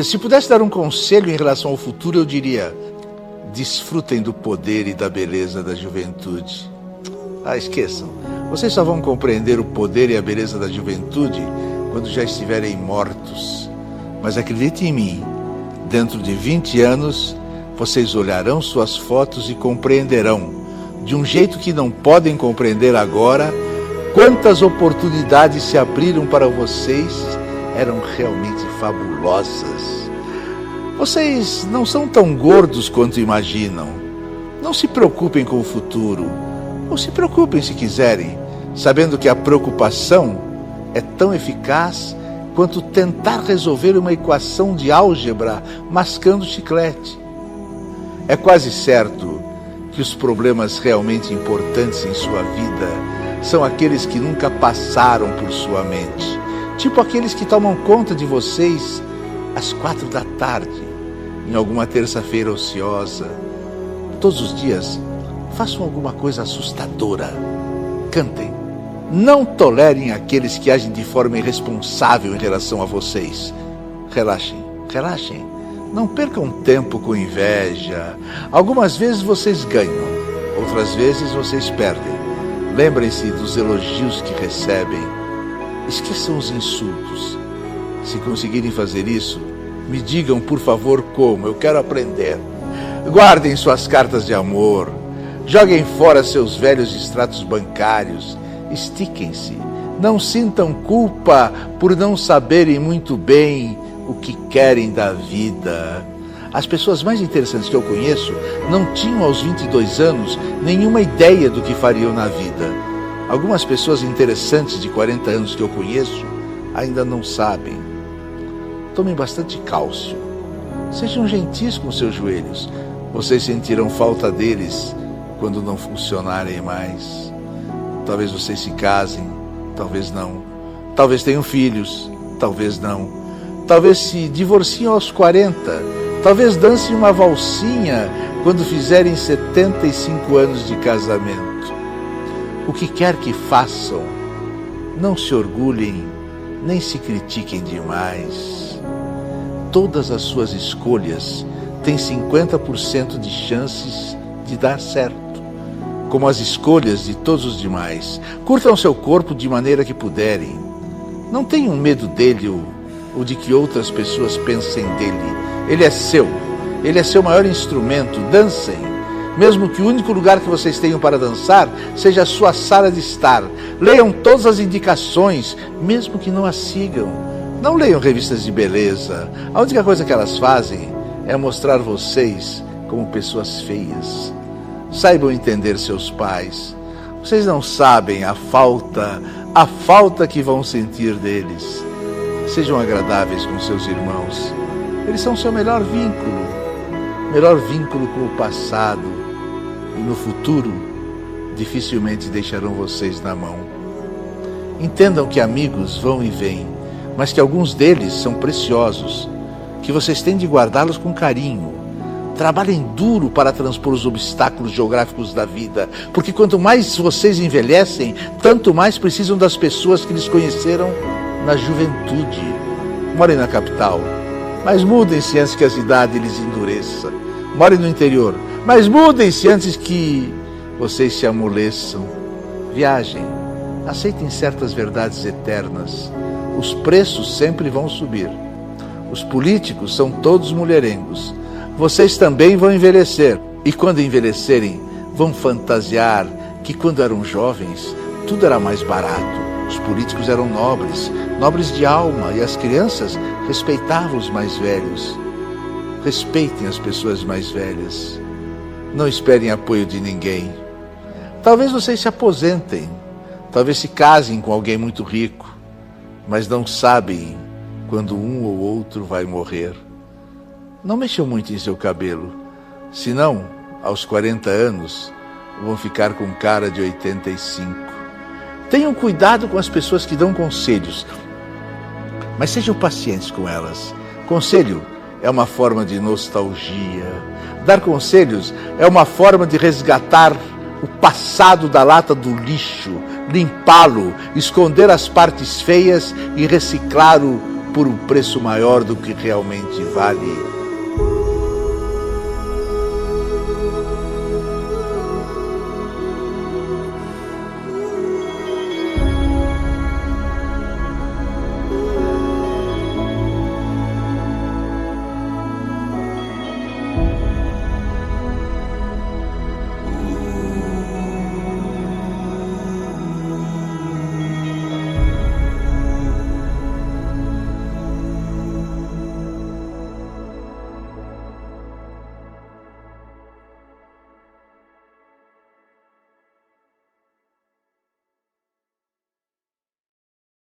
Se pudesse dar um conselho em relação ao futuro, eu diria: desfrutem do poder e da beleza da juventude. Ah, esqueçam. Vocês só vão compreender o poder e a beleza da juventude quando já estiverem mortos. Mas acredite em mim, dentro de 20 anos, vocês olharão suas fotos e compreenderão, de um jeito que não podem compreender agora, quantas oportunidades se abriram para vocês eram realmente fabulosas. Vocês não são tão gordos quanto imaginam. Não se preocupem com o futuro. Ou se preocupem se quiserem, sabendo que a preocupação é tão eficaz quanto tentar resolver uma equação de álgebra mascando chiclete. É quase certo que os problemas realmente importantes em sua vida são aqueles que nunca passaram por sua mente, tipo aqueles que tomam conta de vocês às quatro da tarde, em alguma terça-feira ociosa. Todos os dias, façam alguma coisa assustadora. Cantem. Não tolerem aqueles que agem de forma irresponsável em relação a vocês. Relaxem, relaxem. Não percam tempo com inveja. Algumas vezes vocês ganham, outras vezes vocês perdem. Lembrem-se dos elogios que recebem. Esqueçam os insultos. Se conseguirem fazer isso, me digam, por favor, como. Eu quero aprender. Guardem suas cartas de amor. Joguem fora seus velhos extratos bancários estiquem-se. Não sintam culpa por não saberem muito bem o que querem da vida. As pessoas mais interessantes que eu conheço não tinham aos 22 anos nenhuma ideia do que fariam na vida. Algumas pessoas interessantes de 40 anos que eu conheço ainda não sabem. Tomem bastante cálcio. Sejam gentis com seus joelhos. Vocês sentirão falta deles quando não funcionarem mais. Talvez vocês se casem, talvez não. Talvez tenham filhos, talvez não. Talvez se divorciem aos 40, talvez dancem uma valsinha quando fizerem 75 anos de casamento. O que quer que façam, não se orgulhem, nem se critiquem demais. Todas as suas escolhas têm 50% de chances de dar certo como as escolhas de todos os demais. Curtam seu corpo de maneira que puderem. Não tenham medo dele ou, ou de que outras pessoas pensem dele. Ele é seu. Ele é seu maior instrumento. Dancem. Mesmo que o único lugar que vocês tenham para dançar seja a sua sala de estar. Leiam todas as indicações, mesmo que não as sigam. Não leiam revistas de beleza. A única coisa que elas fazem é mostrar vocês como pessoas feias. Saibam entender seus pais. Vocês não sabem a falta, a falta que vão sentir deles. Sejam agradáveis com seus irmãos. Eles são seu melhor vínculo, melhor vínculo com o passado. No futuro, dificilmente deixarão vocês na mão. Entendam que amigos vão e vêm, mas que alguns deles são preciosos, que vocês têm de guardá-los com carinho Trabalhem duro para transpor os obstáculos geográficos da vida, porque quanto mais vocês envelhecem, tanto mais precisam das pessoas que lhes conheceram na juventude. Morem na capital, mas mudem-se antes que a cidade lhes endureça. Morem no interior, mas mudem-se antes que vocês se amoleçam. Viajem, aceitem certas verdades eternas. Os preços sempre vão subir. Os políticos são todos mulherengos vocês também vão envelhecer. E quando envelhecerem, vão fantasiar que quando eram jovens, tudo era mais barato. Os políticos eram nobres, nobres de alma, e as crianças respeitavam os mais velhos. Respeitem as pessoas mais velhas. Não esperem apoio de ninguém. Talvez vocês se aposentem, talvez se casem com alguém muito rico, mas não sabem quando um ou outro vai morrer. Não mexam muito em seu cabelo, senão, aos 40 anos, vão ficar com cara de 85. Tenham cuidado com as pessoas que dão conselhos, mas sejam pacientes com elas. Conselho é uma forma de nostalgia. Dar conselhos é uma forma de resgatar o passado da lata do lixo, limpá-lo, esconder as partes feias e reciclar o por um preço maior do que realmente vale